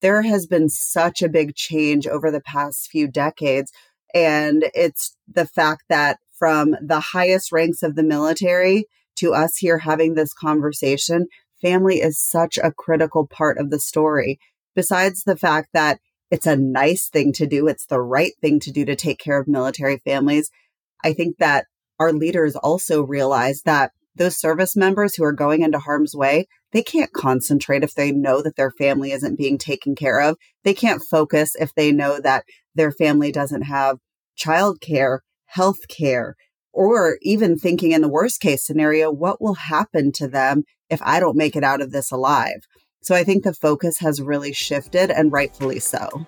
there has been such a big change over the past few decades. And it's the fact that from the highest ranks of the military to us here having this conversation, family is such a critical part of the story. Besides the fact that it's a nice thing to do, it's the right thing to do to take care of military families. I think that our leaders also realize that those service members who are going into harm's way, they can't concentrate if they know that their family isn't being taken care of. They can't focus if they know that their family doesn't have childcare, health care, or even thinking in the worst case scenario, what will happen to them if I don't make it out of this alive? So I think the focus has really shifted and rightfully so.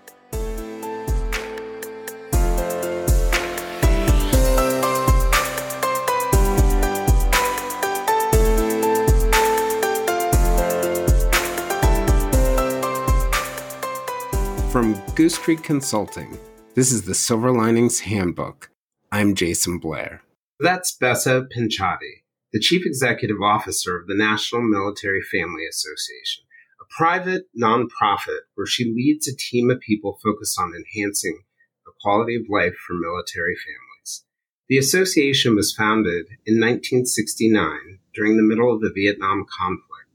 Goose Creek Consulting, this is the Silver Linings Handbook. I'm Jayson Blair. That's Besa Pinchotti, the Chief Executive Officer of the National Military Family Association, a private nonprofit where she leads a team of people focused on enhancing the quality of life for military families. The association was founded in 1969 during the middle of the Vietnam conflict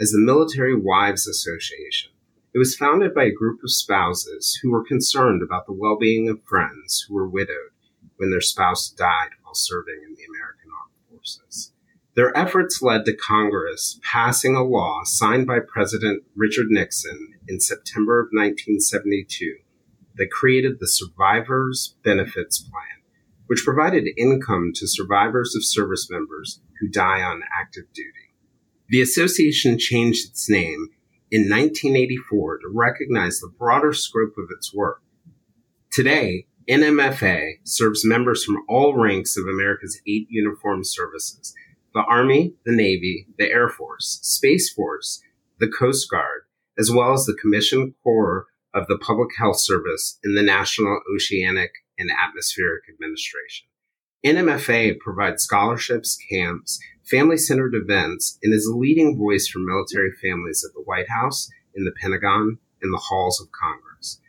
as the Military Wives Association it was founded by a group of spouses who were concerned about the well being of friends who were widowed when their spouse died while serving in the American Armed Forces. Their efforts led to Congress passing a law signed by President Richard Nixon in September of 1972 that created the Survivors Benefits Plan, which provided income to survivors of service members who die on active duty. The association changed its name in 1984 to recognize the broader scope of its work. Today, NMFA serves members from all ranks of America's eight uniformed services the Army, the Navy, the Air Force, Space Force, the Coast Guard, as well as the Commissioned Corps of the Public Health Service in the National Oceanic and Atmospheric Administration. NMFA provides scholarships, camps, family centered events, and is a leading voice for military families at the White House, in the Pentagon, and the halls of Congress.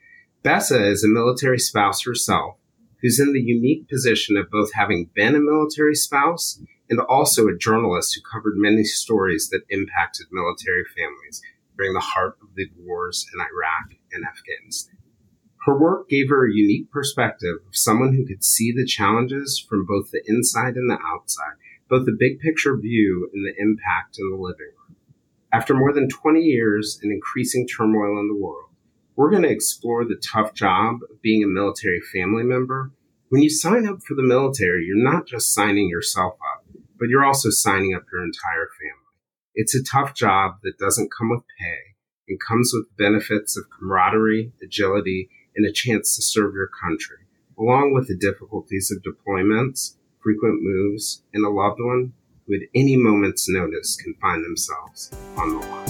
Besa is a military spouse herself who's in the unique position of both having been a military spouse and also a journalist who covered many stories that impacted military families during the heart of the wars in Iraq and Afghanistan. Her work gave her a unique perspective of someone who could see the challenges from both the inside and the outside both the big picture view and the impact in the living room. After more than 20 years and increasing turmoil in the world, we're going to explore the tough job of being a military family member. When you sign up for the military, you're not just signing yourself up, but you're also signing up your entire family. It's a tough job that doesn't come with pay and comes with benefits of camaraderie, agility, and a chance to serve your country, along with the difficulties of deployments frequent moves, and a loved one who at any moment's notice can find themselves on the line.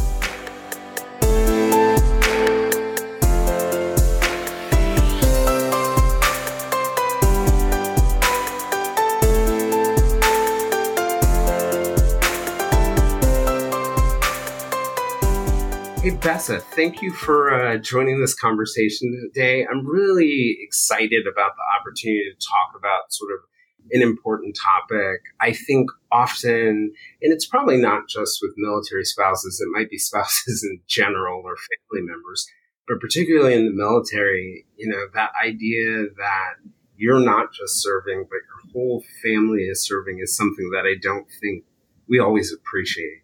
Hey, Besa, thank you for uh, joining this conversation today. I'm really excited about the opportunity to talk about sort of an important topic. I think often, and it's probably not just with military spouses, it might be spouses in general or family members, but particularly in the military, you know, that idea that you're not just serving, but your whole family is serving is something that I don't think we always appreciate.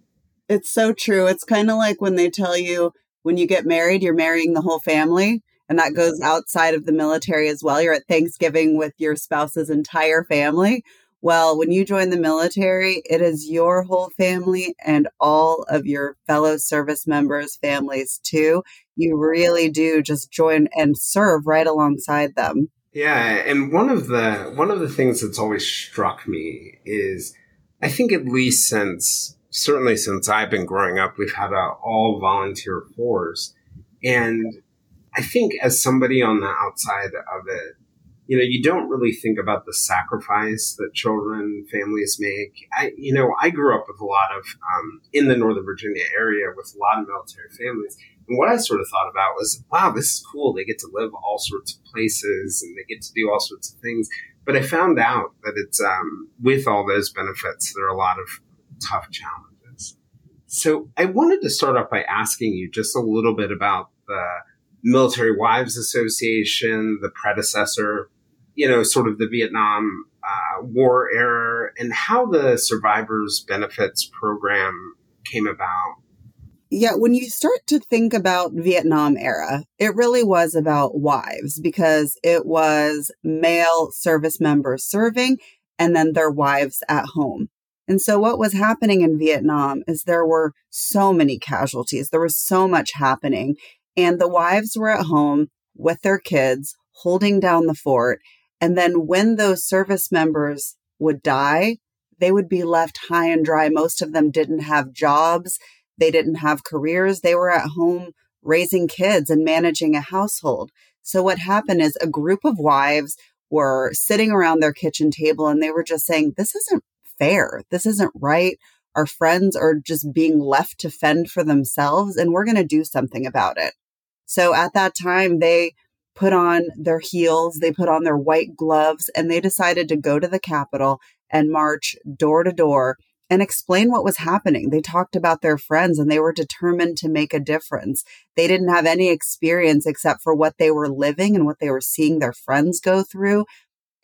It's so true. It's kind of like when they tell you when you get married, you're marrying the whole family and that goes outside of the military as well. You're at Thanksgiving with your spouse's entire family. Well, when you join the military, it is your whole family and all of your fellow service members' families too. You really do just join and serve right alongside them. Yeah, and one of the one of the things that's always struck me is I think at least since certainly since I've been growing up, we've had a all volunteer force. And I think as somebody on the outside of it, you know, you don't really think about the sacrifice that children, families make. I, you know, I grew up with a lot of, um, in the Northern Virginia area with a lot of military families. And what I sort of thought about was, wow, this is cool. They get to live all sorts of places and they get to do all sorts of things. But I found out that it's um, with all those benefits, there are a lot of tough challenges. So I wanted to start off by asking you just a little bit about the Military Wives Association, the predecessor, you know, sort of the Vietnam uh, War era, and how the Survivors Benefits Program came about. Yeah, when you start to think about Vietnam era, it really was about wives because it was male service members serving and then their wives at home. And so what was happening in Vietnam is there were so many casualties. There was so much happening and the wives were at home with their kids holding down the fort. And then when those service members would die, they would be left high and dry. Most of them didn't have jobs. They didn't have careers. They were at home raising kids and managing a household. So what happened is a group of wives were sitting around their kitchen table and they were just saying, this isn't fair. This isn't right. Our friends are just being left to fend for themselves and we're going to do something about it. So at that time, they put on their heels, they put on their white gloves, and they decided to go to the Capitol and march door to door and explain what was happening. They talked about their friends and they were determined to make a difference. They didn't have any experience except for what they were living and what they were seeing their friends go through.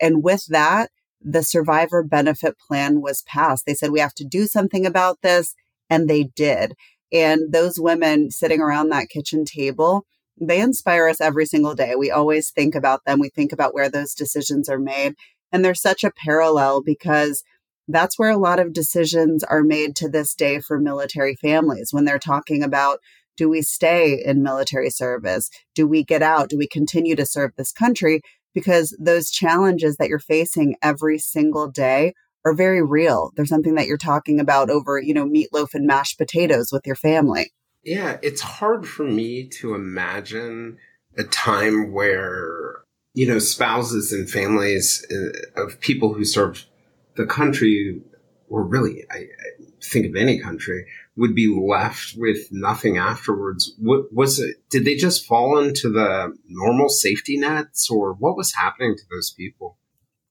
And with that, the survivor benefit plan was passed. They said, we have to do something about this. And they did. And those women sitting around that kitchen table, they inspire us every single day. We always think about them. We think about where those decisions are made. And there's such a parallel because that's where a lot of decisions are made to this day for military families when they're talking about do we stay in military service? Do we get out? Do we continue to serve this country? Because those challenges that you're facing every single day are very real. They're something that you're talking about over, you know, meatloaf and mashed potatoes with your family. Yeah, it's hard for me to imagine a time where, you know, spouses and families uh, of people who served the country, or really, I, I think of any country, would be left with nothing afterwards. What was it? Did they just fall into the normal safety nets, or what was happening to those people?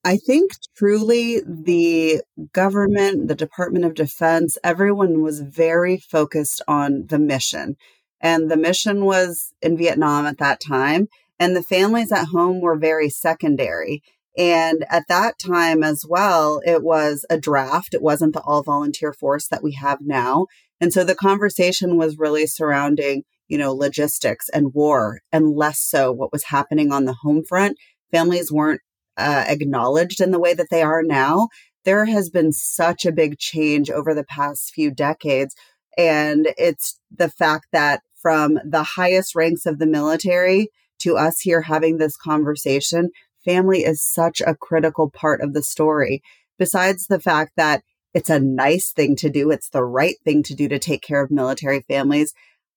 I think truly the government, the Department of Defense, everyone was very focused on the mission. And the mission was in Vietnam at that time. And the families at home were very secondary. And at that time as well, it was a draft. It wasn't the all volunteer force that we have now. And so the conversation was really surrounding, you know, logistics and war and less so what was happening on the home front. Families weren't uh, acknowledged in the way that they are now. There has been such a big change over the past few decades. And it's the fact that from the highest ranks of the military to us here having this conversation, family is such a critical part of the story. Besides the fact that it's a nice thing to do, it's the right thing to do to take care of military families.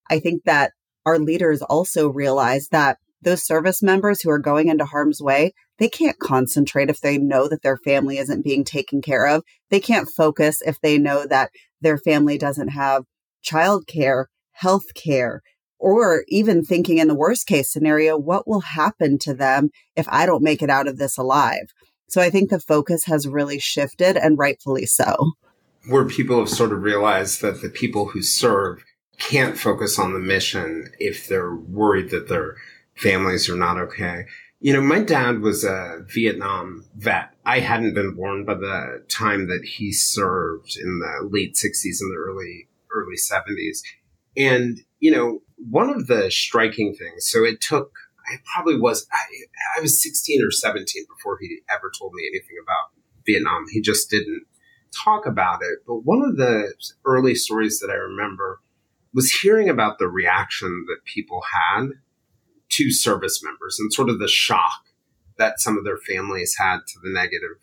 I think that our leaders also realize that those service members who are going into harm's way, they can't concentrate if they know that their family isn't being taken care of. They can't focus if they know that their family doesn't have childcare, health care, or even thinking in the worst case scenario, what will happen to them if I don't make it out of this alive? So I think the focus has really shifted and rightfully so. Where people have sort of realized that the people who serve can't focus on the mission if they're worried that their families are not okay. You know, my dad was a Vietnam vet. I hadn't been born by the time that he served in the late 60s and the early early 70s. And, you know, one of the striking things, so it took, I probably was, I, I was 16 or 17 before he ever told me anything about Vietnam. He just didn't talk about it. But one of the early stories that I remember was hearing about the reaction that people had to service members and sort of the shock that some of their families had to the negative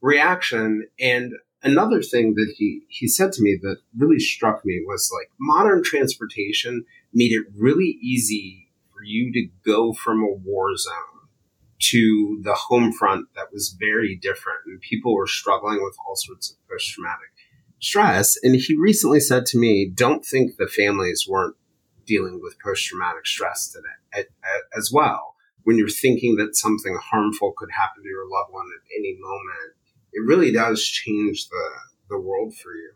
reaction. And another thing that he, he said to me that really struck me was like modern transportation made it really easy for you to go from a war zone to the home front that was very different and people were struggling with all sorts of post traumatic stress. And he recently said to me, don't think the families weren't dealing with post traumatic stress today as well. When you're thinking that something harmful could happen to your loved one at any moment, it really does change the, the world for you.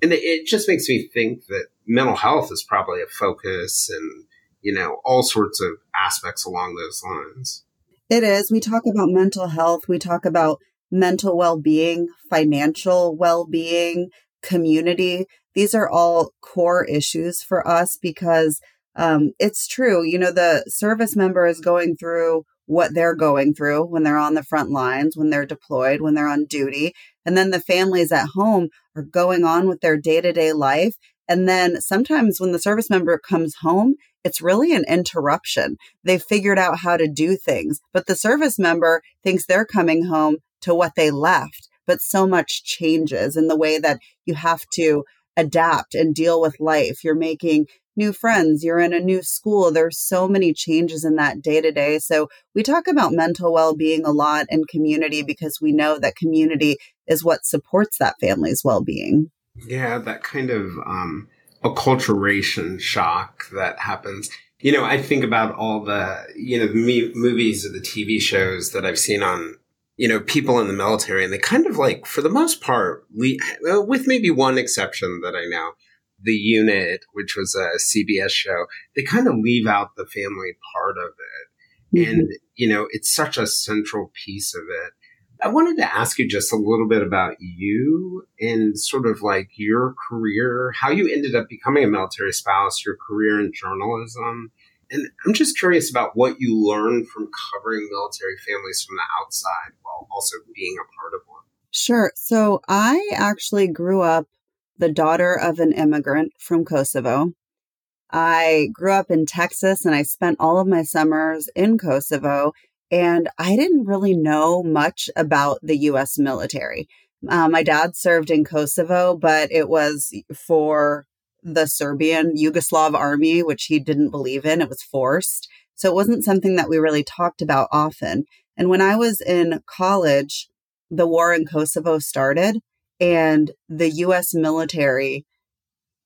And it just makes me think that mental health is probably a focus and, you know, all sorts of aspects along those lines. It is. We talk about mental health. We talk about mental well being, financial well being, community. These are all core issues for us because um, it's true. You know, the service member is going through what they're going through when they're on the front lines, when they're deployed, when they're on duty. And then the families at home are going on with their day to day life. And then sometimes when the service member comes home, it's really an interruption. They've figured out how to do things, but the service member thinks they're coming home to what they left. But so much changes in the way that you have to adapt and deal with life. You're making new friends, you're in a new school. There's so many changes in that day to day. So we talk about mental well being a lot in community because we know that community is what supports that family's well being. Yeah, that kind of um, acculturation shock that happens. You know, I think about all the, you know, me- movies or the TV shows that I've seen on you know, people in the military, and they kind of like, for the most part, we, with maybe one exception that I know, the unit, which was a CBS show, they kind of leave out the family part of it. Mm-hmm. And, you know, it's such a central piece of it. I wanted to ask you just a little bit about you and sort of like your career, how you ended up becoming a military spouse, your career in journalism, and I'm just curious about what you learned from covering military families from the outside while also being a part of one. Sure. So I actually grew up the daughter of an immigrant from Kosovo. I grew up in Texas and I spent all of my summers in Kosovo. And I didn't really know much about the US military. Uh, my dad served in Kosovo, but it was for the Serbian Yugoslav army, which he didn't believe in. It was forced. So it wasn't something that we really talked about often. And when I was in college, the war in Kosovo started and the US military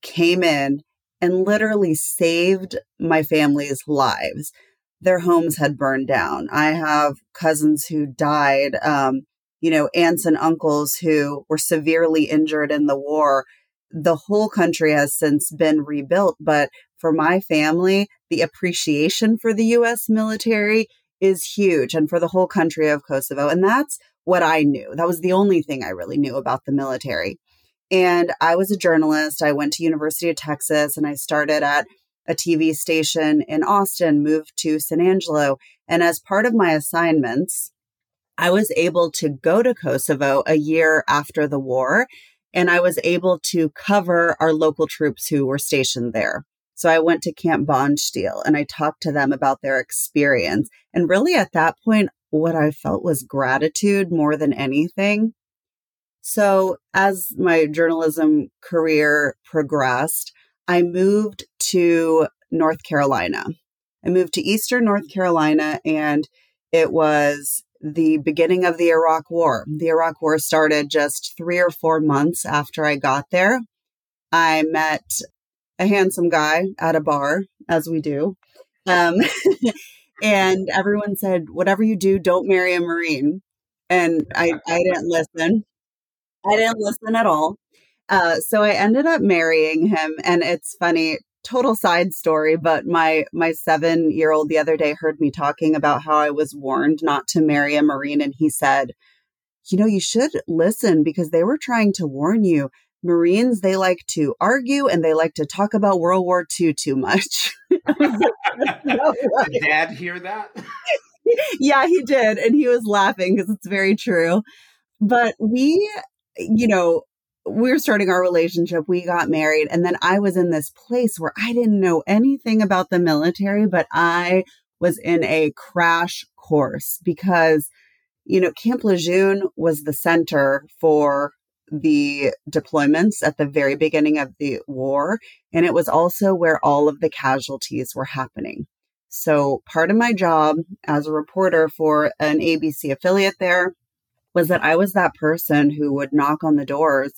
came in and literally saved my family's lives. Their homes had burned down. I have cousins who died, um, you know, aunts and uncles who were severely injured in the war the whole country has since been rebuilt. But for my family, the appreciation for the US military is huge and for the whole country of Kosovo. And that's what I knew. That was the only thing I really knew about the military. And I was a journalist. I went to University of Texas and I started at a TV station in Austin, moved to San Angelo. And as part of my assignments, I was able to go to Kosovo a year after the war and I was able to cover our local troops who were stationed there. So I went to Camp Bondsteel and I talked to them about their experience. And really at that point, what I felt was gratitude more than anything. So as my journalism career progressed, I moved to North Carolina. I moved to Eastern North Carolina and it was the beginning of the Iraq War. The Iraq War started just three or four months after I got there. I met a handsome guy at a bar, as we do. Um, and everyone said, whatever you do, don't marry a Marine. And I, I didn't listen. I didn't listen at all. Uh, so I ended up marrying him. And it's funny, total side story, but my my 7-year-old the other day heard me talking about how I was warned not to marry a marine and he said, "You know, you should listen because they were trying to warn you. Marines, they like to argue and they like to talk about World War II too much." did dad hear that? yeah, he did and he was laughing because it's very true. But we you know, we were starting our relationship. We got married. And then I was in this place where I didn't know anything about the military, but I was in a crash course because, you know, Camp Lejeune was the center for the deployments at the very beginning of the war. And it was also where all of the casualties were happening. So part of my job as a reporter for an ABC affiliate there was that I was that person who would knock on the doors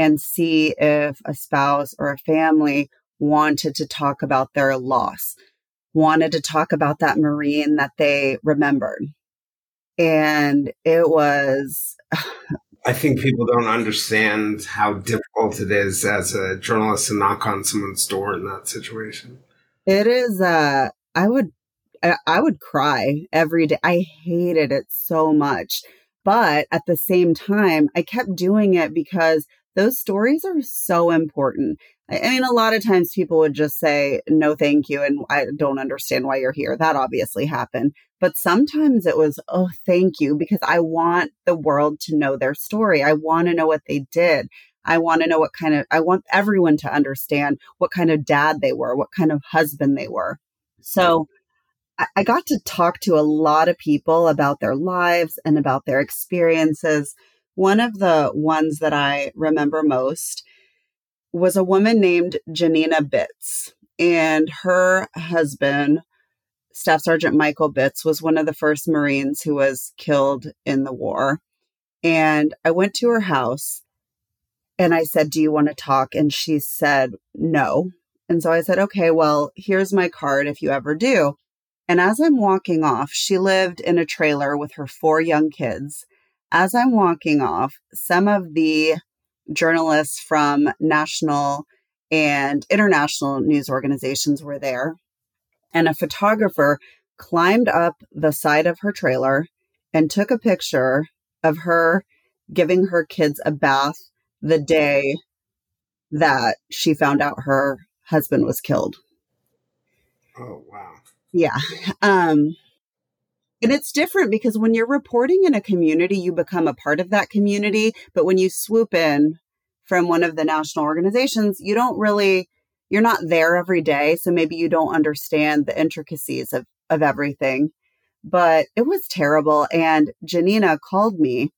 and see if a spouse or a family wanted to talk about their loss, wanted to talk about that Marine that they remembered. And it was. I think people don't understand how difficult it is as a journalist to knock on someone's door in that situation. It is, uh, I would, I, I would cry every day. I hated it so much. But at the same time, I kept doing it because those stories are so important. I mean, a lot of times people would just say, no, thank you. And I don't understand why you're here. That obviously happened. But sometimes it was, oh, thank you, because I want the world to know their story. I want to know what they did. I want to know what kind of, I want everyone to understand what kind of dad they were, what kind of husband they were. So I got to talk to a lot of people about their lives and about their experiences. One of the ones that I remember most was a woman named Janina Bitz, and her husband, Staff Sergeant Michael Bitz, was one of the first Marines who was killed in the war. And I went to her house and I said, Do you want to talk? And she said, No. And so I said, Okay, well, here's my card if you ever do. And as I'm walking off, she lived in a trailer with her four young kids. As I'm walking off, some of the journalists from national and international news organizations were there. And a photographer climbed up the side of her trailer and took a picture of her giving her kids a bath the day that she found out her husband was killed. Oh, wow. Yeah. Um, and it's different because when you're reporting in a community, you become a part of that community. But when you swoop in from one of the national organizations, you don't really, you're not there every day. So maybe you don't understand the intricacies of, of everything. But it was terrible. And Janina called me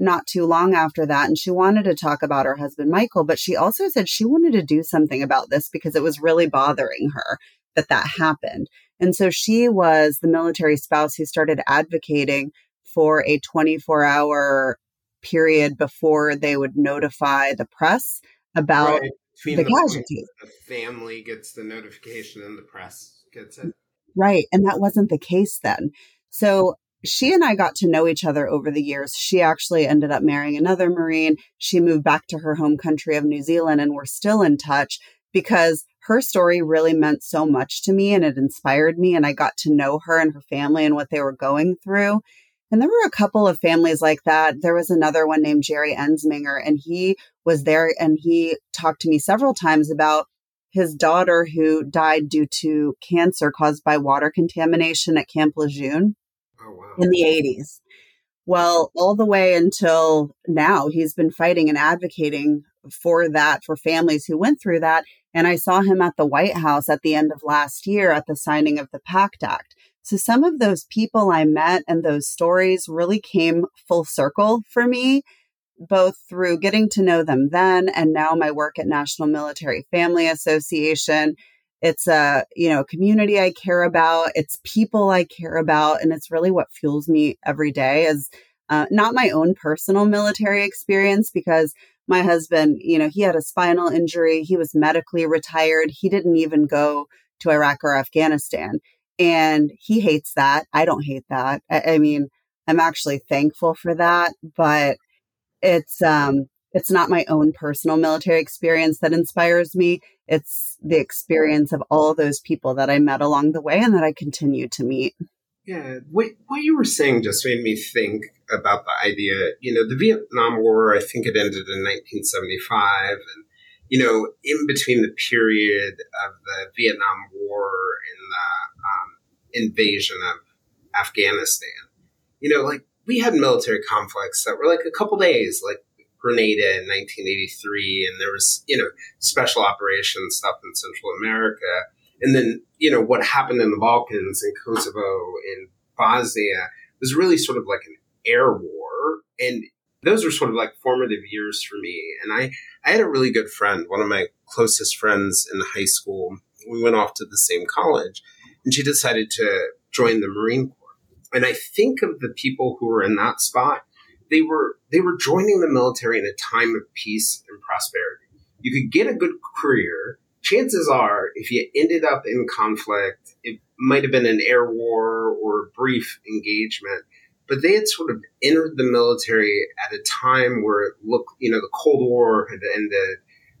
not too long after that and she wanted to talk about her husband Michael but she also said she wanted to do something about this because it was really bothering her that that happened and so she was the military spouse who started advocating for a 24 hour period before they would notify the press about right. the, the casualties. The family gets the notification and the press gets it. Right. And that wasn't the case then. So she and I got to know each other over the years. She actually ended up marrying another Marine. She moved back to her home country of New Zealand and we're still in touch because her story really meant so much to me and it inspired me. And I got to know her and her family and what they were going through. And there were a couple of families like that. There was another one named Jerry Ensminger, and he was there and he talked to me several times about his daughter who died due to cancer caused by water contamination at Camp Lejeune oh, wow. in the 80s. Well, all the way until now, he's been fighting and advocating for that for families who went through that. And I saw him at the White House at the end of last year at the signing of the PACT Act. So some of those people I met and those stories really came full circle for me, both through getting to know them then and now my work at National Military Family Association. It's a, you know, community I care about. It's people I care about. And it's really what fuels me every day is uh, not my own personal military experience because my husband, you know, he had a spinal injury. He was medically retired. He didn't even go to Iraq or Afghanistan. And he hates that. I don't hate that. I, I mean, I'm actually thankful for that, but it's, um, it's not my own personal military experience that inspires me. It's the experience of all those people that I met along the way and that I continue to meet. Yeah, what, what you were saying just made me think about the idea. You know, the Vietnam War, I think it ended in 1975. And, you know, in between the period of the Vietnam War and the um, invasion of Afghanistan, you know, like we had military conflicts that were like a couple days, like Grenada in 1983. And there was, you know, special operations stuff in Central America and then, you know, what happened in the Balkans and Kosovo and Bosnia was really sort of like an air war. And those were sort of like formative years for me. And I, I had a really good friend, one of my closest friends in high school. We went off to the same college and she decided to join the Marine Corps. And I think of the people who were in that spot, they were, they were joining the military in a time of peace and prosperity. You could get a good career chances are, if you ended up in conflict, it might have been an air war or a brief engagement, but they had sort of entered the military at a time where it looked, you know, the Cold War had ended,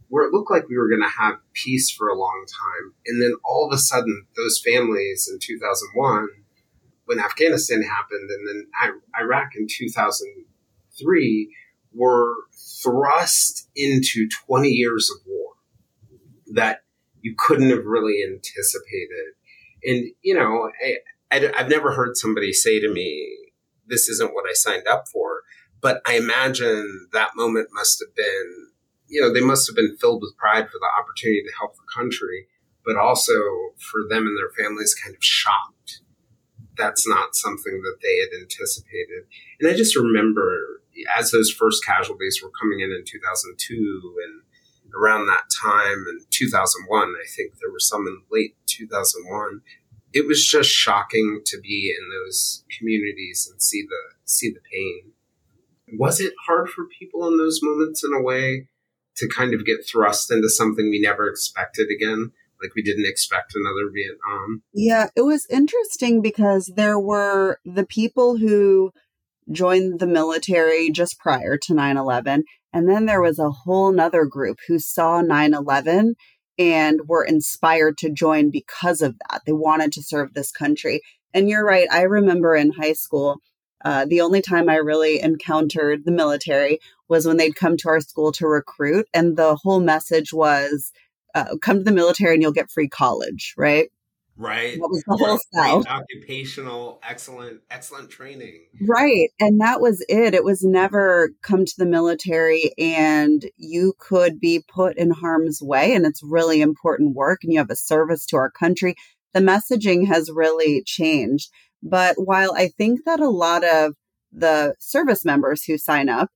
where it looked like we were going to have peace for a long time. And then all of a sudden, those families in 2001, when Afghanistan happened, and then Iraq in 2003, were thrust into 20 years of war that you couldn't have really anticipated. And, you know, I, I, I've never heard somebody say to me, this isn't what I signed up for. But I imagine that moment must have been, you know, they must have been filled with pride for the opportunity to help the country, but also for them and their families kind of shocked. That's not something that they had anticipated. And I just remember as those first casualties were coming in in 2002 and around that time in 2001, I think there were some in late 2001. It was just shocking to be in those communities and see the see the pain. Was it hard for people in those moments in a way to kind of get thrust into something we never expected again? Like we didn't expect another Vietnam. Yeah, it was interesting because there were the people who joined the military just prior to 9 11. And then there was a whole nother group who saw 9 11 and were inspired to join because of that. They wanted to serve this country. And you're right. I remember in high school, uh, the only time I really encountered the military was when they'd come to our school to recruit. And the whole message was uh, come to the military and you'll get free college, right? Right. That was the whole South. Occupational, excellent, excellent training. Right. And that was it. It was never come to the military and you could be put in harm's way. And it's really important work and you have a service to our country. The messaging has really changed. But while I think that a lot of the service members who sign up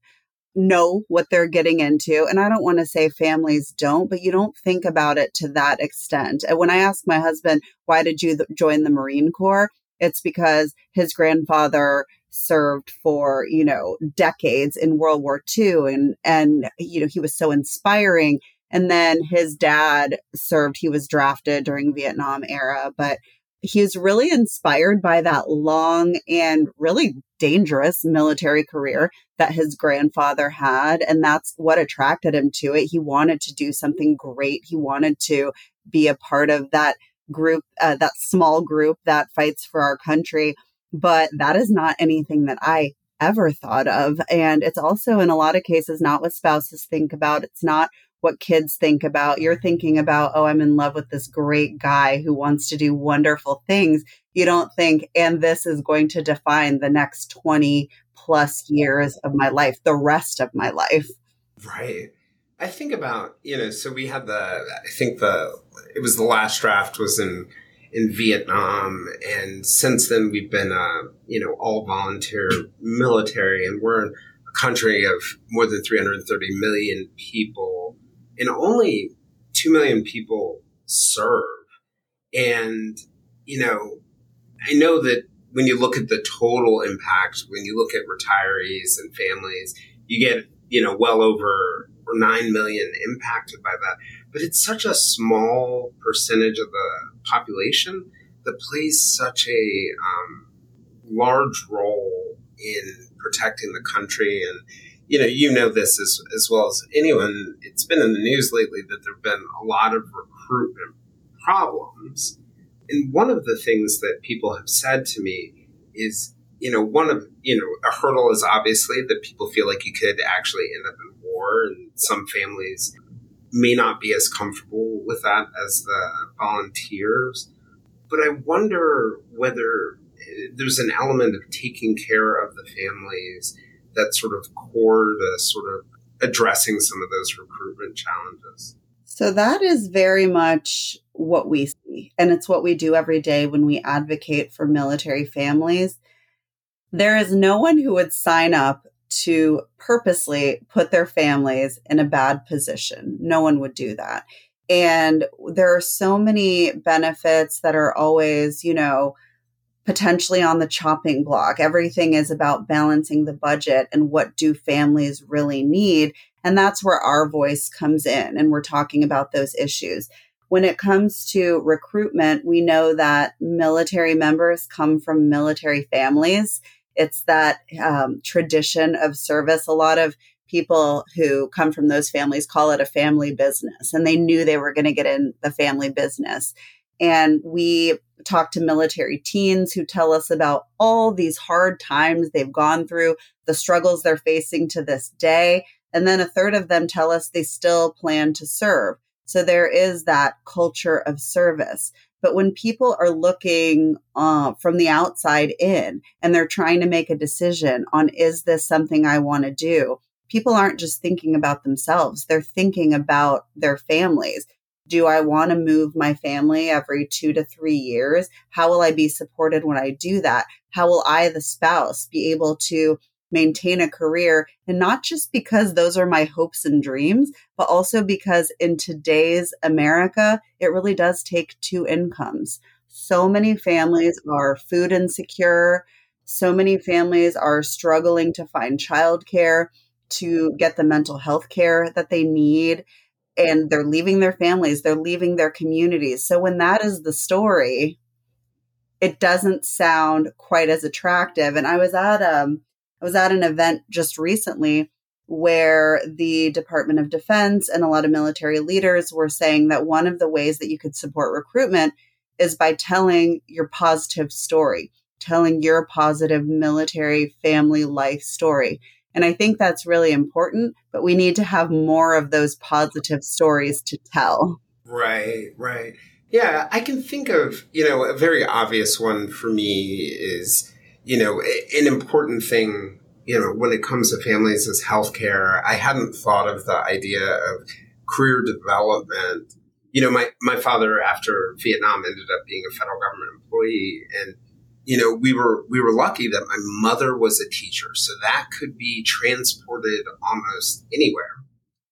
know what they're getting into. And I don't want to say families don't, but you don't think about it to that extent. And when I ask my husband, why did you th- join the Marine Corps? It's because his grandfather served for, you know, decades in World War II and and you know, he was so inspiring. And then his dad served, he was drafted during Vietnam era, but he was really inspired by that long and really dangerous military career that his grandfather had. And that's what attracted him to it. He wanted to do something great. He wanted to be a part of that group, uh, that small group that fights for our country. But that is not anything that I ever thought of. And it's also in a lot of cases not what spouses think about. It's not what kids think about. You're thinking about, oh, I'm in love with this great guy who wants to do wonderful things. You don't think, and this is going to define the next 20 plus years of my life, the rest of my life. Right. I think about, you know, so we had the, I think the, it was the last draft was in, in Vietnam. And since then we've been, uh, you know, all volunteer military and we're in a country of more than 330 million people and only 2 million people serve. And, you know, I know that when you look at the total impact, when you look at retirees and families, you get, you know, well over 9 million impacted by that. But it's such a small percentage of the population that plays such a um, large role in protecting the country and you know, you know this as, as well as anyone. It's been in the news lately that there have been a lot of recruitment problems. And one of the things that people have said to me is, you know, one of, you know, a hurdle is obviously that people feel like you could actually end up in war, and some families may not be as comfortable with that as the volunteers. But I wonder whether eh, there's an element of taking care of the families that sort of core to sort of addressing some of those recruitment challenges? So that is very much what we see. And it's what we do every day when we advocate for military families. There is no one who would sign up to purposely put their families in a bad position. No one would do that. And there are so many benefits that are always, you know, potentially on the chopping block. Everything is about balancing the budget and what do families really need. And that's where our voice comes in and we're talking about those issues. when it comes to recruitment, we know that military members come from military families. It's that um, tradition of service. A lot of people who come from those families call it a family business, and they knew they were going to get in the family business. And we talk to military teens who tell us about all these hard times they've gone through, the struggles they're facing to this day. And then a third of them tell us they still plan to serve. So there is that culture of service. But when people are looking uh, from the outside in and they're trying to make a decision on, is this something I want to do? People aren't just thinking about themselves. They're thinking about their families do I want to move my family every two to three years? How will I be supported when I do that? How will I, the spouse, be able to maintain a career? And not just because those are my hopes and dreams, but also because in today's America, it really does take two incomes. So many families are food insecure. So many families are struggling to find childcare, to get the mental health care that they need and they're leaving their families, they're leaving their communities. So when that is the story, it doesn't sound quite as attractive. And I was at um I was at an event just recently where the Department of Defense and a lot of military leaders were saying that one of the ways that you could support recruitment is by telling your positive story, telling your positive military family life story. And I think that's really important, but we need to have more of those positive stories to tell. Right, right. Yeah, I can think of, you know, a very obvious one for me is, you know, an important thing, you know, when it comes to families is healthcare. I hadn't thought of the idea of career development. You know, my, my father after Vietnam ended up being a federal government employee and you know, we were we were lucky that my mother was a teacher, so that could be transported almost anywhere.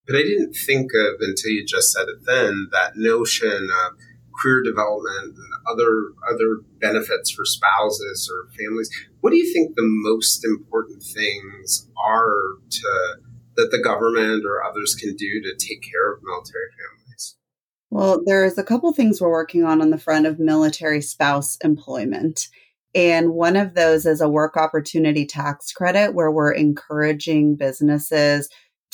But I didn't think of until you just said it then that notion of career development and other other benefits for spouses or families. What do you think the most important things are to that the government or others can do to take care of military families? Well, there's a couple things we're working on on the front of military spouse employment. And one of those is a work opportunity tax credit where we're encouraging businesses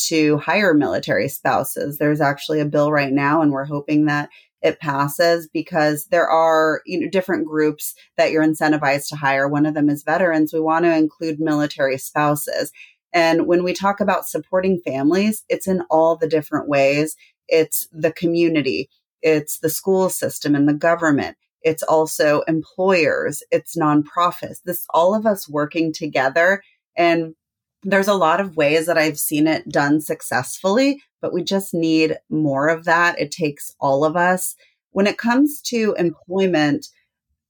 to hire military spouses. There's actually a bill right now, and we're hoping that it passes because there are you know different groups that you're incentivized to hire. One of them is veterans. We want to include military spouses. And when we talk about supporting families, it's in all the different ways. It's the community, it's the school system and the government, it's also employers, it's nonprofits. This all of us working together. And there's a lot of ways that I've seen it done successfully, but we just need more of that. It takes all of us. When it comes to employment,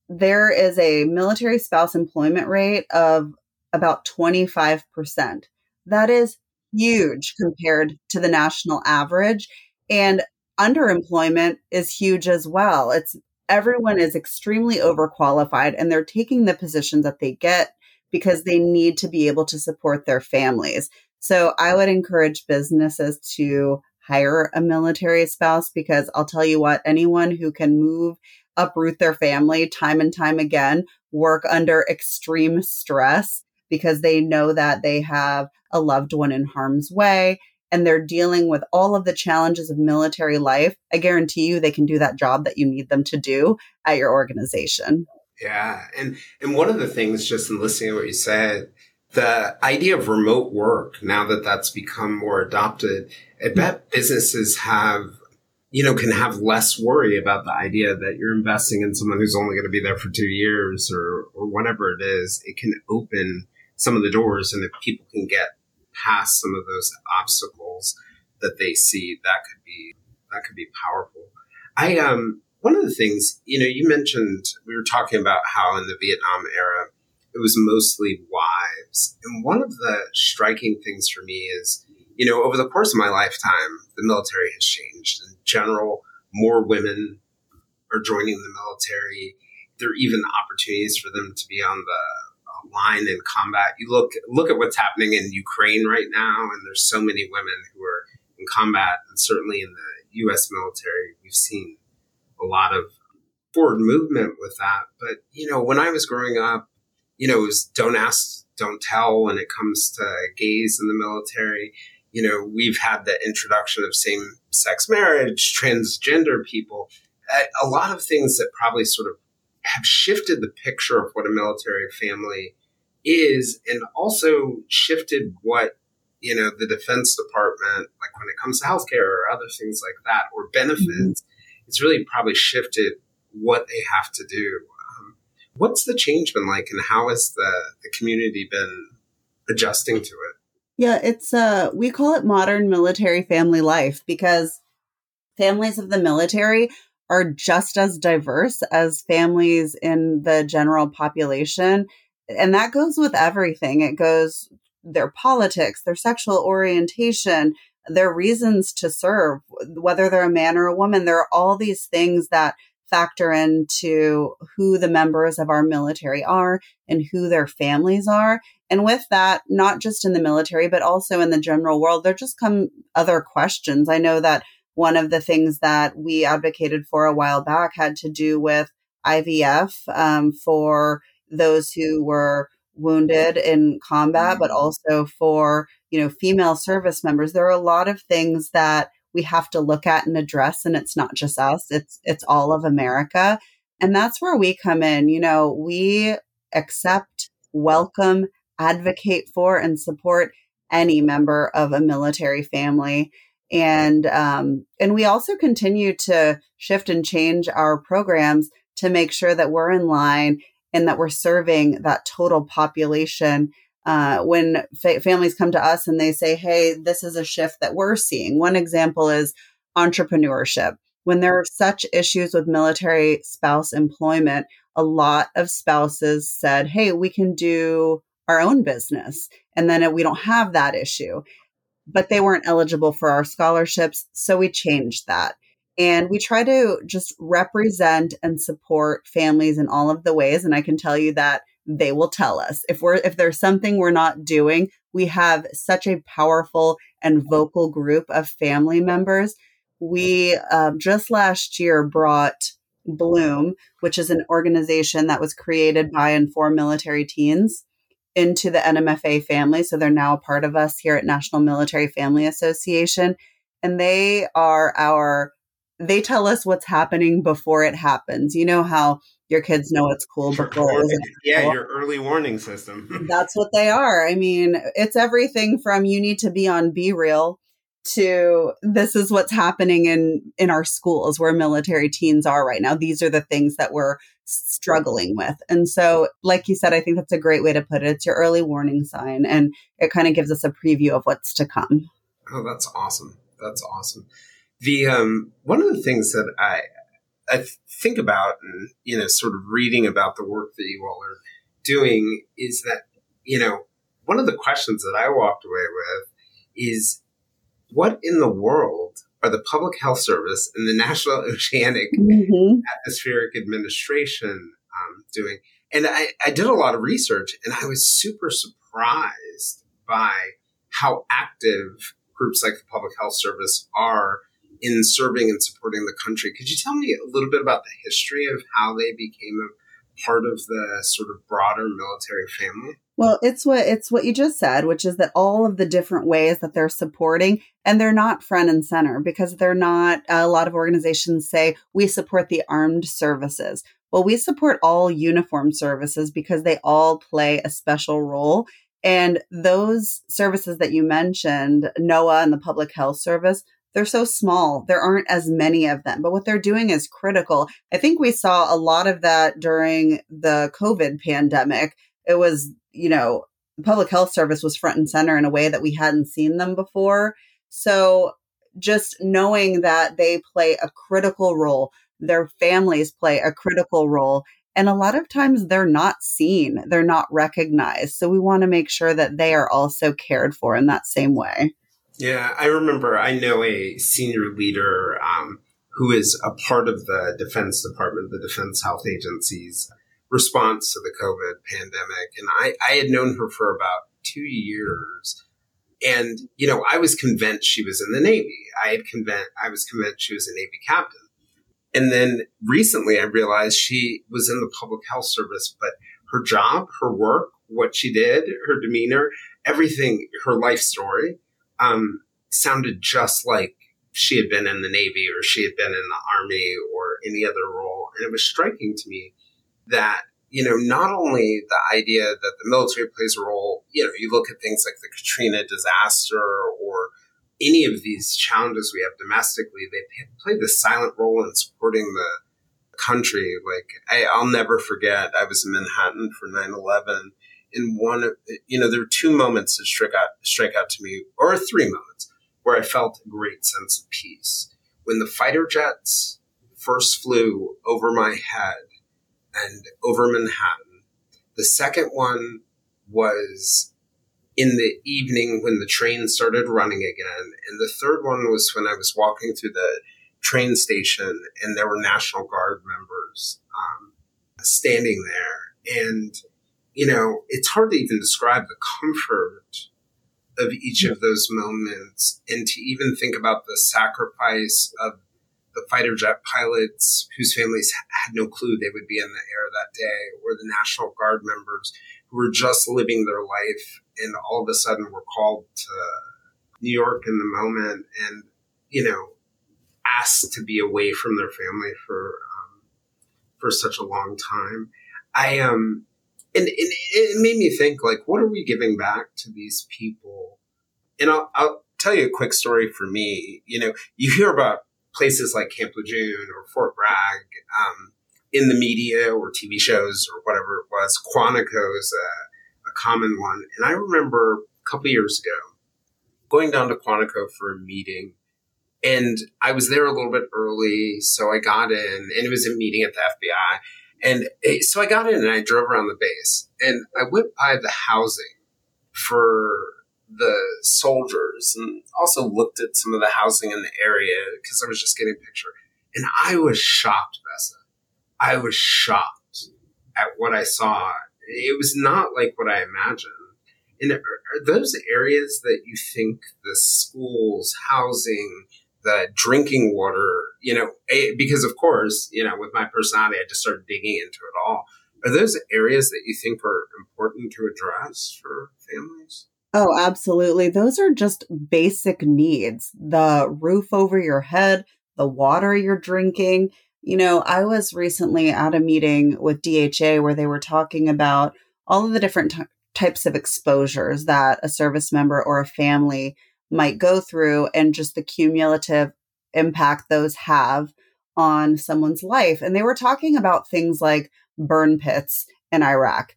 there is a military spouse employment rate of about 25%. That is huge compared to the national average. And underemployment is huge as well. It's everyone is extremely overqualified and they're taking the positions that they get because they need to be able to support their families. So I would encourage businesses to hire a military spouse because I'll tell you what, anyone who can move, uproot their family time and time again, work under extreme stress because they know that they have a loved one in harm's way and they're dealing with all of the challenges of military life, I guarantee you they can do that job that you need them to do at your organization. Yeah. And and one of the things just in listening to what you said, the idea of remote work, now that that's become more adopted, I bet businesses have you know, can have less worry about the idea that you're investing in someone who's only going to be there for two years or, or whatever it is. It can open some of the doors and if people can get past some of those obstacles that they see, that could be that could be powerful. I um one of the things you know you mentioned we were talking about how in the Vietnam era it was mostly wives, and one of the striking things for me is you know over the course of my lifetime the military has changed. In general, more women are joining the military. There are even opportunities for them to be on the line in combat. You look look at what's happening in Ukraine right now, and there's so many women who are in combat, and certainly in the U.S. military, we've seen a lot of forward movement with that. But, you know, when I was growing up, you know, it was don't ask, don't tell when it comes to gays in the military. You know, we've had the introduction of same sex marriage, transgender people, a lot of things that probably sort of have shifted the picture of what a military family is and also shifted what you know the defense department like when it comes to healthcare or other things like that or benefits mm-hmm. it's really probably shifted what they have to do um, what's the change been like and how has the, the community been adjusting to it yeah it's uh we call it modern military family life because families of the military are just as diverse as families in the general population. And that goes with everything. It goes their politics, their sexual orientation, their reasons to serve, whether they're a man or a woman. There are all these things that factor into who the members of our military are and who their families are. And with that, not just in the military, but also in the general world, there just come other questions. I know that one of the things that we advocated for a while back had to do with IVF um, for those who were wounded in combat, but mm-hmm. also for you know female service members. There are a lot of things that we have to look at and address, and it's not just us; it's it's all of America, and that's where we come in. You know, we accept, welcome, advocate for, and support any member of a military family and um, and we also continue to shift and change our programs to make sure that we're in line and that we're serving that total population. Uh, when fa- families come to us and they say hey this is a shift that we're seeing. One example is entrepreneurship. When there are such issues with military spouse employment a lot of spouses said hey we can do our own business and then we don't have that issue but they weren't eligible for our scholarships. So we changed that. And we try to just represent and support families in all of the ways. And I can tell you that they will tell us if we're if there's something we're not doing. We have such a powerful and vocal group of family members. We uh, just last year brought Bloom, which is an organization that was created by and for military teens into the NMFA family. So they're now a part of us here at National Military Family Association. And they are our, they tell us what's happening before it happens. You know how your kids know it's cool before it Yeah, cool? your early warning system. That's what they are. I mean, it's everything from you need to be on BeReal to this is what's happening in in our schools where military teens are right now these are the things that we're struggling with. And so like you said i think that's a great way to put it. It's your early warning sign and it kind of gives us a preview of what's to come. Oh that's awesome. That's awesome. The um one of the things that i i think about and you know sort of reading about the work that you all are doing is that you know one of the questions that i walked away with is what in the world are the Public Health Service and the National Oceanic mm-hmm. Atmospheric Administration um, doing? And I, I did a lot of research and I was super surprised by how active groups like the Public Health Service are in serving and supporting the country. Could you tell me a little bit about the history of how they became a part of the sort of broader military family? Well, it's what it's what you just said, which is that all of the different ways that they're supporting and they're not front and center because they're not a lot of organizations say we support the armed services. Well, we support all uniform services because they all play a special role and those services that you mentioned, NOAA and the Public Health Service, they're so small. There aren't as many of them, but what they're doing is critical. I think we saw a lot of that during the COVID pandemic. It was you know, the public health service was front and center in a way that we hadn't seen them before. So just knowing that they play a critical role, their families play a critical role. And a lot of times they're not seen, they're not recognized. So we want to make sure that they are also cared for in that same way. Yeah, I remember I know a senior leader um, who is a part of the Defense Department, the Defense Health Agency's response to the COVID pandemic. And I, I had known her for about two years. And, you know, I was convinced she was in the Navy. I had convinced, I was convinced she was a Navy captain. And then recently I realized she was in the public health service, but her job, her work, what she did, her demeanor, everything, her life story, um, sounded just like she had been in the Navy or she had been in the Army or any other role. And it was striking to me that, you know, not only the idea that the military plays a role, you know, you look at things like the Katrina disaster or any of these challenges we have domestically, they play this silent role in supporting the country. Like, I, I'll never forget, I was in Manhattan for 9 11. And one, you know, there were two moments that strike out, strike out to me, or three moments where I felt a great sense of peace. When the fighter jets first flew over my head and over Manhattan, the second one was in the evening when the train started running again. And the third one was when I was walking through the train station and there were National Guard members um, standing there. And, you know, it's hard to even describe the comfort of each of those moments and to even think about the sacrifice of the fighter jet pilots whose families had no clue they would be in the air that day or the National Guard members who were just living their life and all of a sudden were called to New York in the moment and, you know, asked to be away from their family for, um, for such a long time. I, um, and, and, it made me think like, what are we giving back to these people? And I'll, I'll tell you a quick story for me. You know, you hear about places like Camp Lejeune or Fort Bragg um, in the media or TV shows or whatever it was. Quantico is a, a common one. And I remember a couple years ago going down to Quantico for a meeting. And I was there a little bit early, so I got in, and it was a meeting at the FBI. And so I got in and I drove around the base and I went by the housing for the soldiers and also looked at some of the housing in the area because I was just getting a picture. And I was shocked, Besa. I was shocked at what I saw. It was not like what I imagined. And are those areas that you think the schools, housing, the drinking water, you know, because of course, you know, with my personality, I just started digging into it all. Are those areas that you think are important to address for families? Oh, absolutely. Those are just basic needs. The roof over your head, the water you're drinking. You know, I was recently at a meeting with DHA where they were talking about all of the different t- types of exposures that a service member or a family might go through and just the cumulative impact those have on someone's life. And they were talking about things like burn pits in Iraq.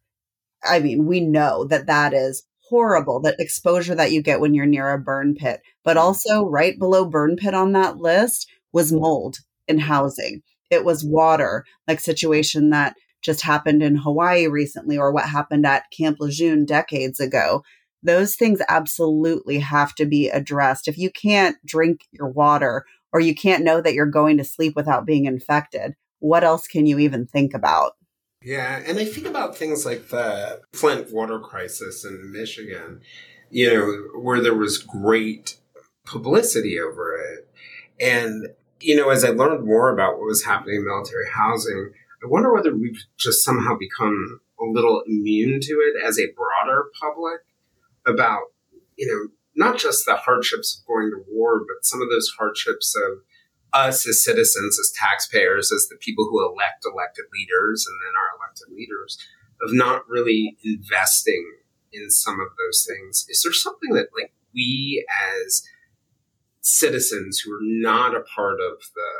I mean, we know that that is horrible, that exposure that you get when you're near a burn pit. But mm. also, right below burn pit on that list was mold in housing. It was water, like situation that just happened in Hawaii recently, or what happened at Camp Lejeune decades ago those things absolutely have to be addressed. If you can't drink your water or you can't know that you're going to sleep without being infected, what else can you even think about? Yeah, and I think about things like the Flint water crisis in Michigan, you know, where there was great publicity over it. And, you know, as I learned more about what was happening in military housing, I wonder whether we've just somehow become a little immune to it as a broader public about, you know, not just the hardships of going to war, but some of those hardships of us as citizens, as taxpayers, as the people who elect elected leaders and then our elected leaders, of not really investing in some of those things. Is there something that like we as citizens who are not a part of the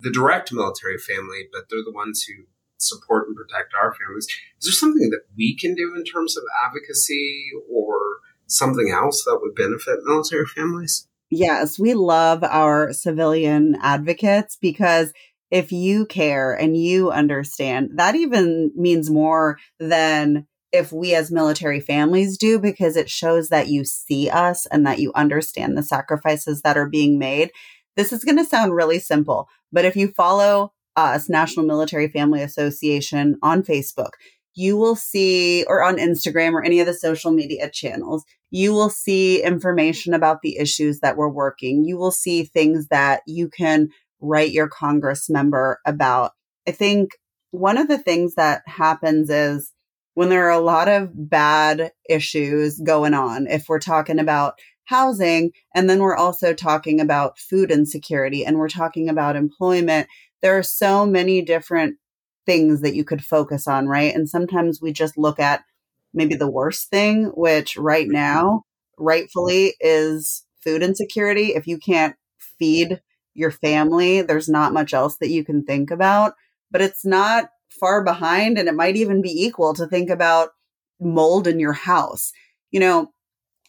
the direct military family, but they're the ones who support and protect our families. Is there something that we can do in terms of advocacy or something else that would benefit military families? Yes, we love our civilian advocates because if you care and you understand, that even means more than if we as military families do because it shows that you see us and that you understand the sacrifices that are being made. This is going to sound really simple, but if you follow us, National Military Family Association, on Facebook, you will see, or on Instagram or any of the social media channels, you will see information about the issues that we're working. You will see things that you can write your Congress member about. I think one of the things that happens is when there are a lot of bad issues going on, if we're talking about housing, and then we're also talking about food insecurity and we're talking about employment, there are so many different things that you could focus on, right? And sometimes we just look at maybe the worst thing, which right mm-hmm. now, rightfully, is food insecurity. If you can't feed your family, there's not much else that you can think about. But it's not far behind, and it might even be equal to think about mold in your house. You know,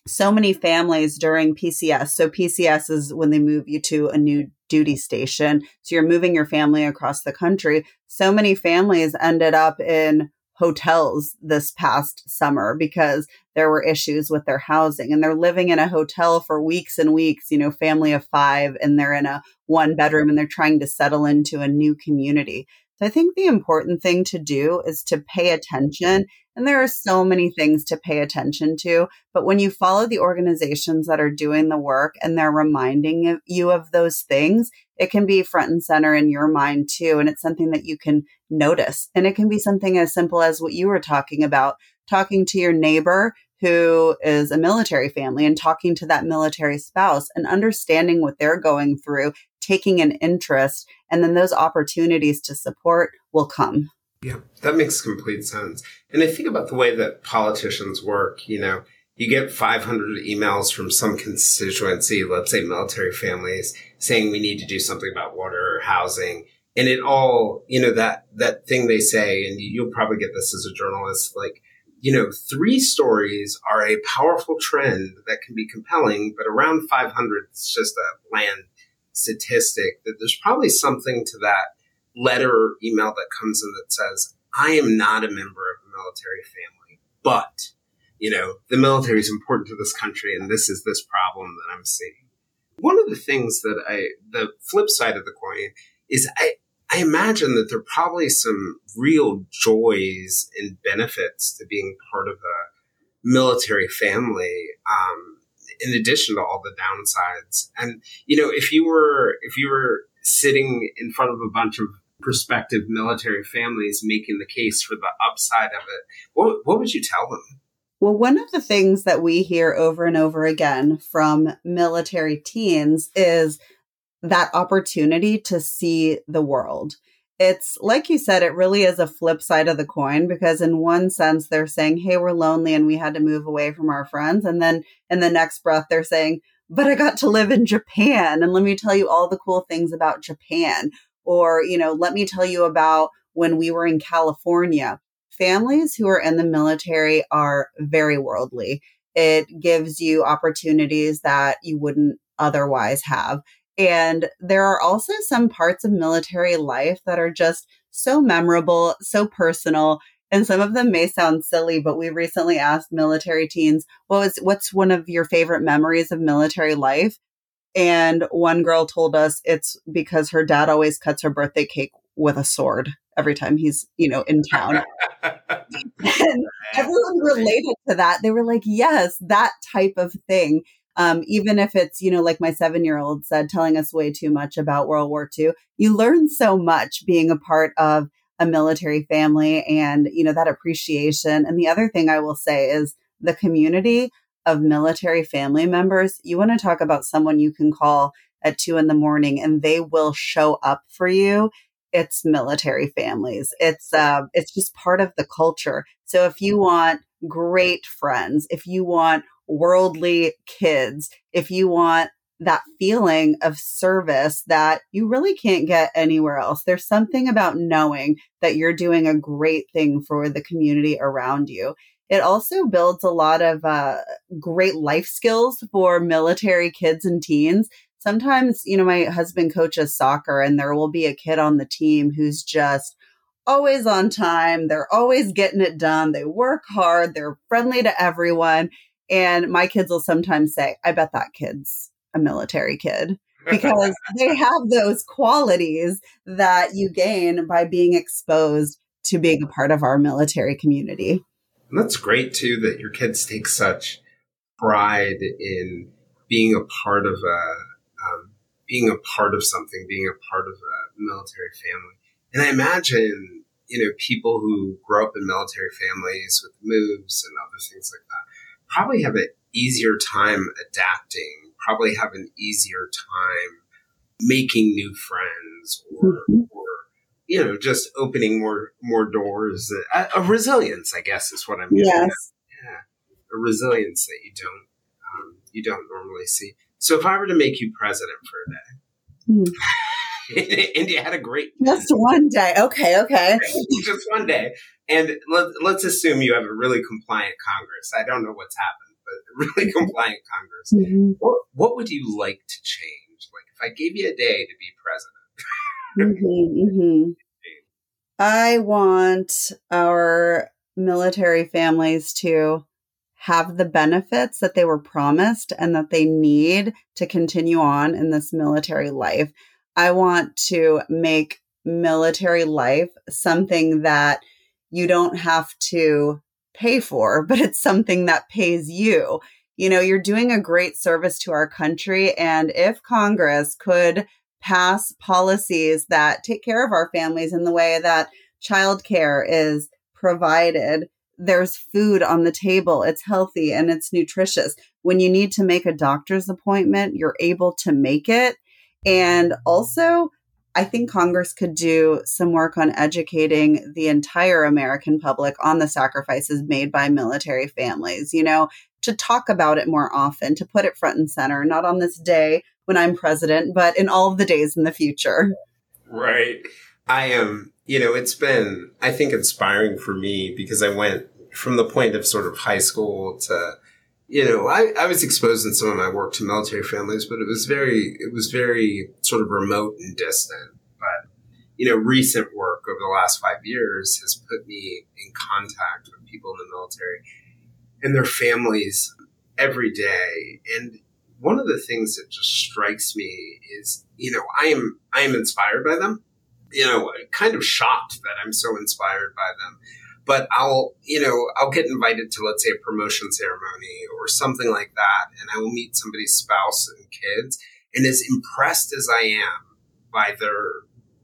so many families during PCS. So, PCS is when they move you to a new duty station. So, you're moving your family across the country. So many families ended up in hotels this past summer because there were issues with their housing and they're living in a hotel for weeks and weeks, you know, family of five, and they're in a one bedroom and they're trying to settle into a new community. So I think the important thing to do is to pay attention. And there are so many things to pay attention to. But when you follow the organizations that are doing the work and they're reminding you of those things, it can be front and center in your mind too. And it's something that you can notice. And it can be something as simple as what you were talking about, talking to your neighbor who is a military family and talking to that military spouse and understanding what they're going through, taking an interest, and then those opportunities to support will come. Yeah, that makes complete sense. And I think about the way that politicians work, you know, you get 500 emails from some constituency, let's say military families, saying we need to do something about water or housing. And it all, you know, that, that thing they say, and you'll probably get this as a journalist, like, you know, three stories are a powerful trend that can be compelling, but around 500 it's just a bland statistic that there's probably something to that letter or email that comes in that says, I am not a member of a military family, but you know, the military is important to this country and this is this problem that I'm seeing. One of the things that I, the flip side of the coin is I, I imagine that there are probably some real joys and benefits to being part of a military family, um, in addition to all the downsides. And, you know, if you were, if you were sitting in front of a bunch of prospective military families making the case for the upside of it, what, what would you tell them? Well, one of the things that we hear over and over again from military teens is that opportunity to see the world. It's like you said, it really is a flip side of the coin because, in one sense, they're saying, Hey, we're lonely and we had to move away from our friends. And then in the next breath, they're saying, But I got to live in Japan. And let me tell you all the cool things about Japan. Or, you know, let me tell you about when we were in California families who are in the military are very worldly. It gives you opportunities that you wouldn't otherwise have. And there are also some parts of military life that are just so memorable, so personal. And some of them may sound silly, but we recently asked military teens, what was, what's one of your favorite memories of military life? And one girl told us it's because her dad always cuts her birthday cake with a sword every time he's, you know, in town. and everyone related to that. They were like, yes, that type of thing. Um, even if it's, you know, like my seven year old said, telling us way too much about World War II, you learn so much being a part of a military family and, you know, that appreciation. And the other thing I will say is the community of military family members. You want to talk about someone you can call at two in the morning and they will show up for you it's military families. It's uh, it's just part of the culture. So if you want great friends, if you want worldly kids, if you want that feeling of service that you really can't get anywhere else. There's something about knowing that you're doing a great thing for the community around you. It also builds a lot of uh, great life skills for military kids and teens sometimes, you know, my husband coaches soccer and there will be a kid on the team who's just always on time. They're always getting it done. They work hard. They're friendly to everyone. And my kids will sometimes say, I bet that kid's a military kid because they have those qualities that you gain by being exposed to being a part of our military community. And that's great too that your kids take such pride in being a part of a um, being a part of something, being a part of a military family. And I imagine, you know, people who grow up in military families with moves and other things like that probably have an easier time adapting, probably have an easier time making new friends or, mm-hmm. or you know, just opening more more doors. A, a, resilience, I guess, is what I'm getting yes. Yeah, a resilience that you don't um, you don't normally see. So if I were to make you president for a day, mm. you had a great just one day, okay, okay, just one day, and let, let's assume you have a really compliant Congress. I don't know what's happened, but a really compliant Congress. Mm-hmm. What what would you like to change? Like if I gave you a day to be president. mm-hmm, mm-hmm. I want our military families to have the benefits that they were promised and that they need to continue on in this military life. I want to make military life something that you don't have to pay for, but it's something that pays you. You know, you're doing a great service to our country. And if Congress could pass policies that take care of our families in the way that childcare is provided, there's food on the table, it's healthy and it's nutritious. When you need to make a doctor's appointment, you're able to make it. And also, I think Congress could do some work on educating the entire American public on the sacrifices made by military families, you know, to talk about it more often, to put it front and center, not on this day when I'm president, but in all of the days in the future. Right. I am you know, it's been, I think, inspiring for me because I went from the point of sort of high school to, you know, I, I was exposed in some of my work to military families, but it was very, it was very sort of remote and distant. But, you know, recent work over the last five years has put me in contact with people in the military and their families every day. And one of the things that just strikes me is, you know, I am, I am inspired by them you know, kind of shocked that I'm so inspired by them. But I'll, you know, I'll get invited to, let's say, a promotion ceremony or something like that, and I will meet somebody's spouse and kids. And as impressed as I am by their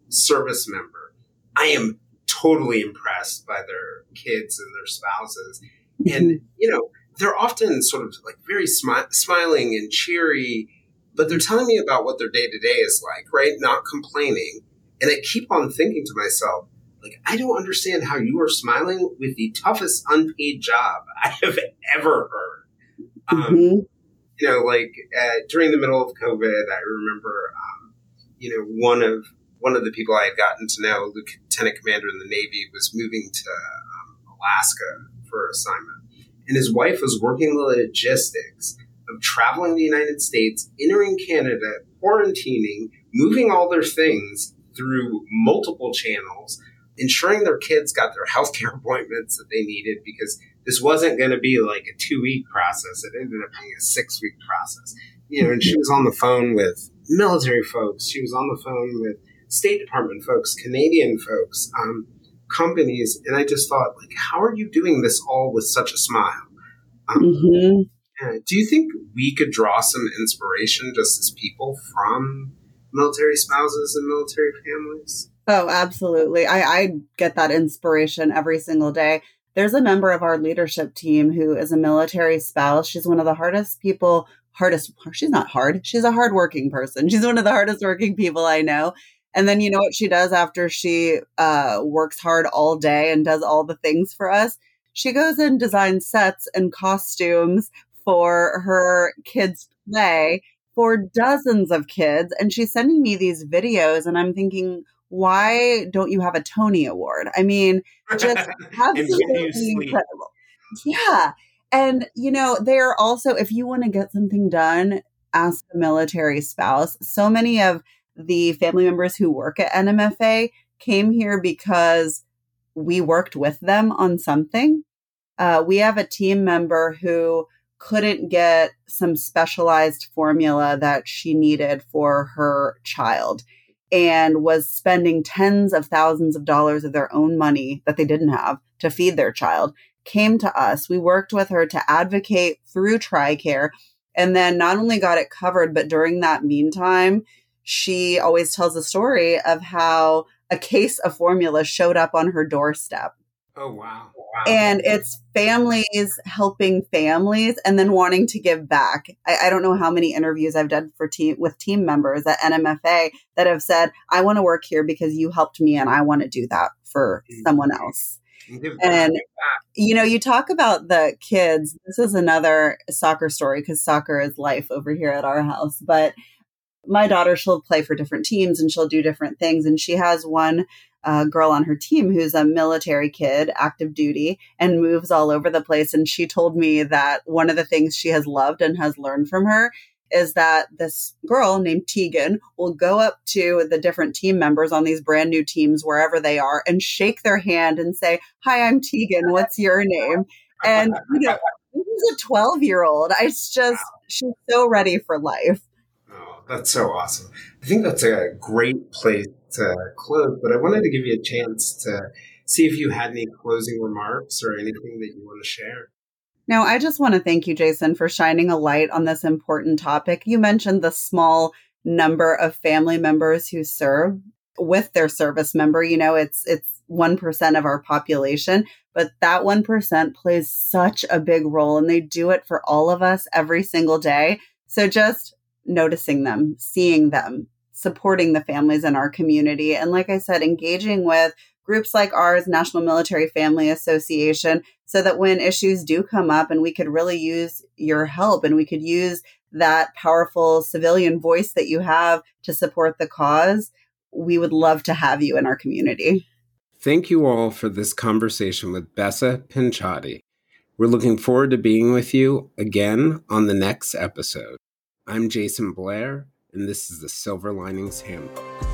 service member, I am totally impressed by their kids and their spouses. And, mm-hmm. you know, they're often sort of like very smi- smiling and cheery, but they're telling me about what their day to day is like, right? Not complaining. And I keep on thinking to myself, like, I don't understand how you are smiling with the toughest unpaid job I have ever heard. Um, mm-hmm. You know, like uh, during the middle of COVID, I remember, um, you know, one of one of the people I had gotten to know, lieutenant commander in the Navy, was moving to um, Alaska for assignment, and his wife was working the logistics of traveling the United States, entering Canada, quarantining, moving all their things, through multiple channels, ensuring their kids got their healthcare appointments that they needed because this wasn't going to be like a two week process. It ended up being a six week process. You know, and she was on the phone with military folks. She was on the phone with State Department folks, Canadian folks, um, companies. And I just thought, like, how are you doing this all with such a smile? Um, mm-hmm. do you think we could draw some inspiration just as people from military spouses and military families? Oh, absolutely. I, I get that inspiration every single day. There's a member of our leadership team who is a military spouse. She's one of the hardest people, hardest, she's not hard. She's a hardworking person. She's one of the hardest working people I know. And then you know what she does after she uh, works hard all day and does all the things for us? She goes and designs sets and costumes for her kids' play for dozens of kids. And she's sending me these videos, and I'm thinking, why don't you have a Tony Award? I mean, just absolutely incredible. Yeah. And, you know, they're also, if you want to get something done, ask a military spouse. So many of the family members who work at NMFA came here because we worked with them on something. Uh, we have a team member who couldn't get some specialized formula that she needed for her child and was spending tens of thousands of dollars of their own money that they didn't have to feed their child came to us we worked with her to advocate through tricare and then not only got it covered but during that meantime she always tells a story of how a case of formula showed up on her doorstep. Oh, wow. wow. And it's families helping families and then wanting to give back. I, I, don't know how many interviews I've done for team with team members at NMFA that have said, I want to work here because you helped me and I want to do that for mm-hmm. someone else. And you know, you talk about the kids. This is another soccer story because soccer is life over here at our house. But my daughter, she'll play for different teams and she'll do different things. And she has one uh, girl on her team who's a military kid, active duty, and moves all over the place. And she told me that one of the things she has loved and has learned from her is that this girl named Tegan will go up to the different team members on these brand new teams, wherever they are, and shake their hand and say, Hi, I'm Tegan. What's your name? And, you know, this is a 12 year old. It's just, wow. she's so ready for life. Oh, that's so awesome. I think that's a great place to close, but I wanted to give you a chance to see if you had any closing remarks or anything that you want to share. Now, I just want to thank you, Jayson, for shining a light on this important topic. You mentioned the small number of family members who serve with their service member. You know, it's it's 1% of our population, but that 1% plays such a big role and they do it for all of us every single day. So just noticing them, seeing them, supporting the families in our community. And like I said, engaging with groups like ours, National Military Family Association, so that when issues do come up and we could really use your help and we could use that powerful civilian voice that you have to support the cause, we would love to have you in our community. Thank you all for this conversation with Besa Pinchotti. We're looking forward to being with you again on the next episode. I'm Jayson Blair, and this is the Silver Linings Handbook.